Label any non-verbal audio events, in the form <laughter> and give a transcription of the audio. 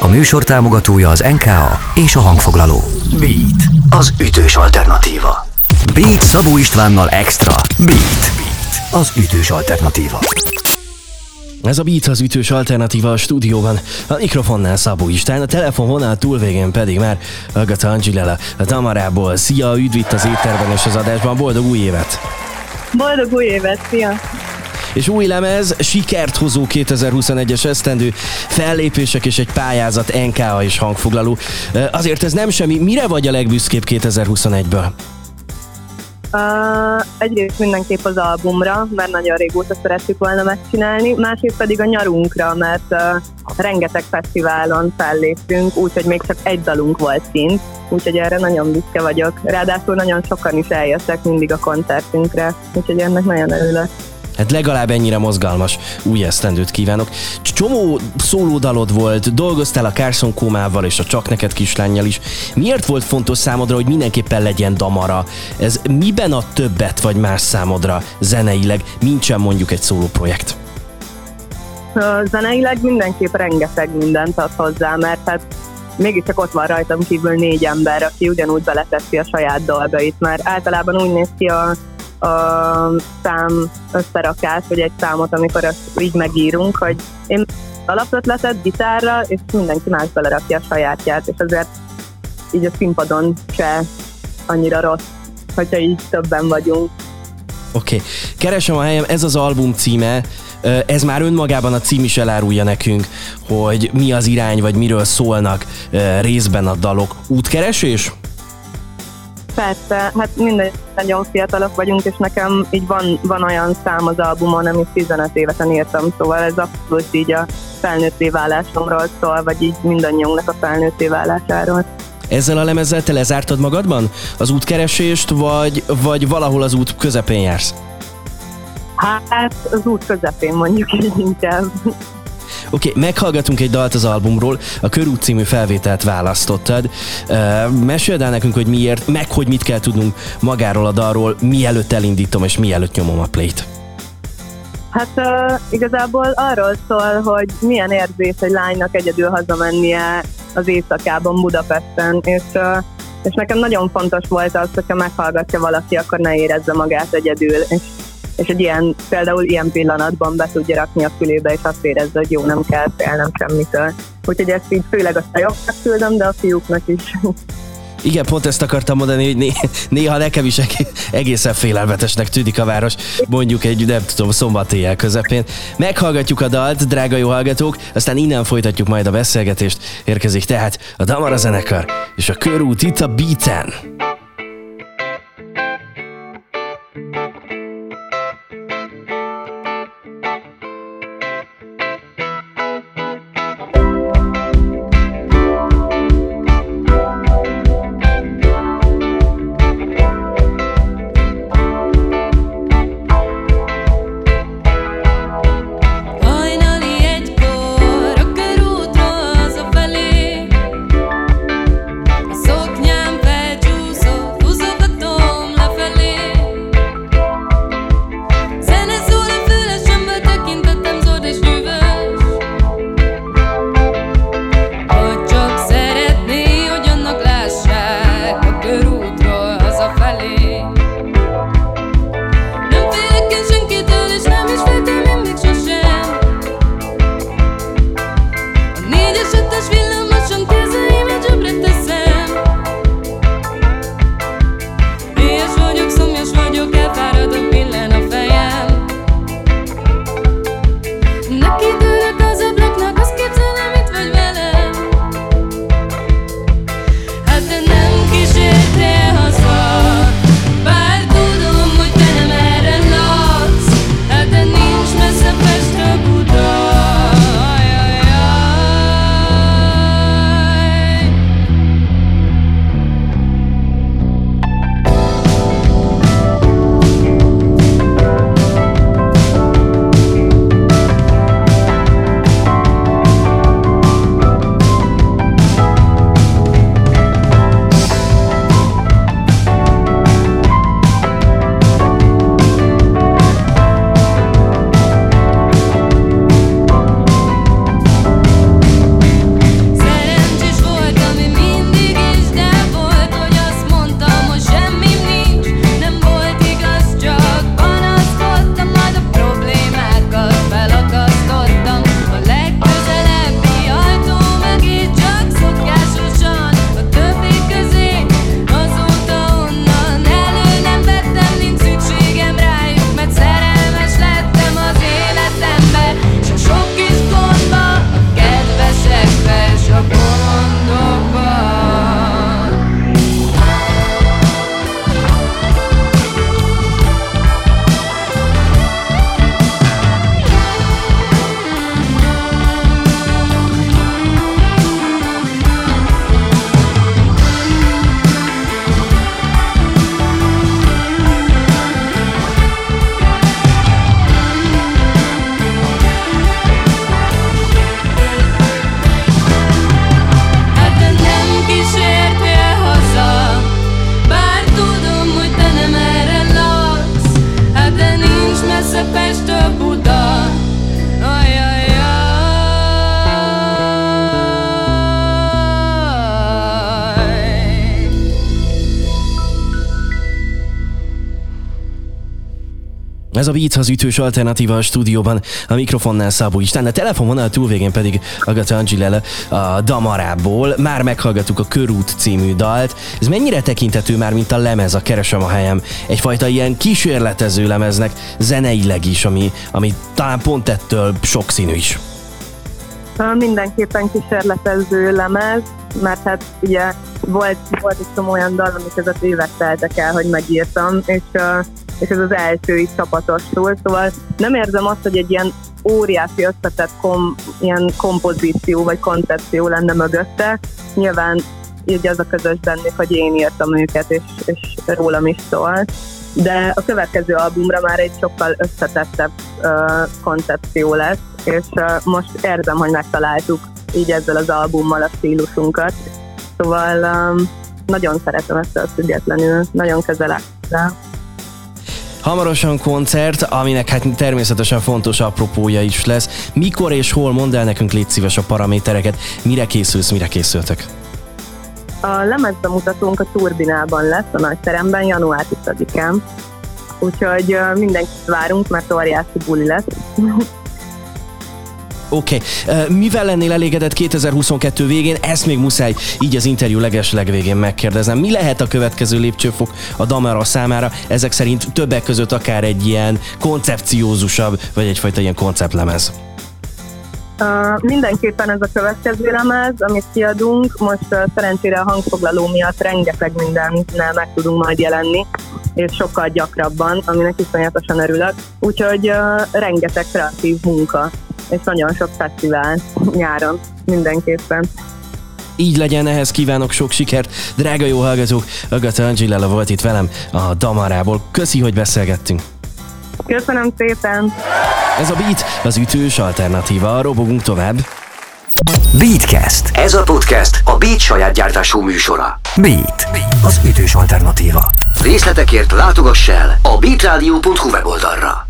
A műsor támogatója az NKA és a hangfoglaló. Beat, az ütős alternatíva. Beat Szabó Istvánnal Extra. Beat, Beat az ütős alternatíva. Ez a Beat az ütős alternatíva a stúdióban. A mikrofonnál Szabó István, a telefonvonal túlvégén pedig már Agata Angilela a Tamarából. Szia, üdv itt az étterben és az adásban, boldog új évet! Boldog új évet, szia! És új lemez, sikert hozó 2021-es esztendő, fellépések és egy pályázat, NKA és hangfoglaló. Azért ez nem semmi. Mire vagy a legbüszkébb 2021-ből? Uh, egyrészt mindenképp az albumra, mert nagyon régóta szerettük volna megcsinálni, másrészt pedig a nyarunkra, mert uh, rengeteg fesztiválon felléptünk, úgyhogy még csak egy dalunk volt kint, úgyhogy erre nagyon büszke vagyok. Ráadásul nagyon sokan is eljöttek mindig a koncertünkre, úgyhogy ennek nagyon örülök. Hát legalább ennyire mozgalmas új esztendőt kívánok. Csomó szólódalod volt, dolgoztál a Carson Kómával és a Csak Neked kislányjal is. Miért volt fontos számodra, hogy mindenképpen legyen damara? Ez miben a többet vagy más számodra zeneileg, mint sem mondjuk egy szóló projekt? Zeneileg mindenképp rengeteg mindent ad hozzá, mert hát mégiscsak ott van rajtam kívül négy ember, aki ugyanúgy beleteszi a saját dolgait, mert általában úgy néz ki a a szám összerakás, vagy egy számot, amikor ezt így megírunk, hogy én alapötletet gitárra, és mindenki más belerakja a sajátját, és azért így a színpadon se annyira rossz, hogyha így többen vagyunk. Oké, okay. keresem a helyem, ez az album címe, ez már önmagában a cím is elárulja nekünk, hogy mi az irány, vagy miről szólnak részben a dalok. Útkeresés? Persze, hát mindegy, nagyon fiatalok vagyunk, és nekem így van, van olyan szám az albumon, amit 15 évesen írtam, szóval ez abszolút így a felnőtté válásomról szól, vagy így mindannyiunknak a felnőtté válásáról. Ezzel a lemezzel te lezártad magadban az útkeresést, vagy, vagy valahol az út közepén jársz? Hát az út közepén mondjuk így inkább. Oké, okay, meghallgatunk egy dalt az albumról, a Körút című felvételt választottad. Uh, meséld el nekünk, hogy miért, meg hogy mit kell tudnunk magáról a dalról, mielőtt elindítom és mielőtt nyomom a play-t. Hát uh, igazából arról szól, hogy milyen érzés egy lánynak egyedül hazamennie az éjszakában Budapesten, és, uh, és nekem nagyon fontos volt az, hogyha meghallgatja valaki, akkor ne érezze magát egyedül, és és egy ilyen, például ilyen pillanatban be tudja rakni a fülébe, és azt érezze, hogy jó, nem kell félnem semmitől. Úgyhogy ezt így főleg a csajoknak küldöm, de a fiúknak is. Igen, pont ezt akartam mondani, hogy né- néha nekem is egészen félelmetesnek tűnik a város, mondjuk egy, nem tudom, szombat éjjel közepén. Meghallgatjuk a dalt, drága jó hallgatók, aztán innen folytatjuk majd a beszélgetést. Érkezik tehát a Damara zenekar és a körút itt a Beaten. Ez a Beat az ütős alternatíva a stúdióban, a mikrofonnál Szabó István, a telefonvonal túlvégén pedig Agatha Angilele a Damarából. Már meghallgattuk a Körút című dalt. Ez mennyire tekintető már, mint a lemez, a Keresem a helyem? Egyfajta ilyen kísérletező lemeznek, zeneileg is, ami, ami talán pont ettől sokszínű is. Mindenképpen kísérletező lemez, mert hát ugye volt, volt egy csomó olyan dal, amik között évek teltek el, hogy megírtam, és uh, és ez az első is csapatosról, szóval nem érzem azt, hogy egy ilyen óriási összetett kom, ilyen kompozíció vagy koncepció lenne mögötte. Nyilván így az a közös bennük, hogy én írtam őket, és, és rólam is szól. De a következő albumra már egy sokkal összetettebb uh, koncepció lesz, és uh, most érzem, hogy megtaláltuk így ezzel az albummal a stílusunkat. Szóval um, nagyon szeretem ezt a függetlenül, nagyon közel áll. Hamarosan koncert, aminek hát természetesen fontos apropója is lesz. Mikor és hol mondd el nekünk légy szíves a paramétereket, mire készülsz, mire készültek? A lemezbemutatónk a Turbinában lesz, a nagyteremben, január 10-án. Úgyhogy mindenkit várunk, mert óriási buli lesz. <laughs> Oké. Okay. Mivel lennél elégedett 2022 végén? Ezt még muszáj így az interjú leges legvégén megkérdezem. Mi lehet a következő lépcsőfok a Damara számára? Ezek szerint többek között akár egy ilyen koncepciózusabb, vagy egyfajta ilyen konceptlemez. Uh, mindenképpen ez a következő lemez, amit kiadunk. Most uh, szerencsére a hangfoglaló miatt rengeteg mindennel meg tudunk majd jelenni, és sokkal gyakrabban, aminek iszonyatosan örülök. Úgyhogy uh, rengeteg kreatív munka és nagyon sok fesztivál nyáron mindenképpen. Így legyen, ehhez kívánok sok sikert. Drága jó hallgatók, Agatha Angilella volt itt velem a Damarából. Köszi, hogy beszélgettünk. Köszönöm szépen. Ez a Beat, az ütős alternatíva. Robogunk tovább. Beatcast. Ez a podcast a Beat saját gyártású műsora. Beat, az ütős alternatíva. Részletekért látogass el a beatradio.hu weboldalra.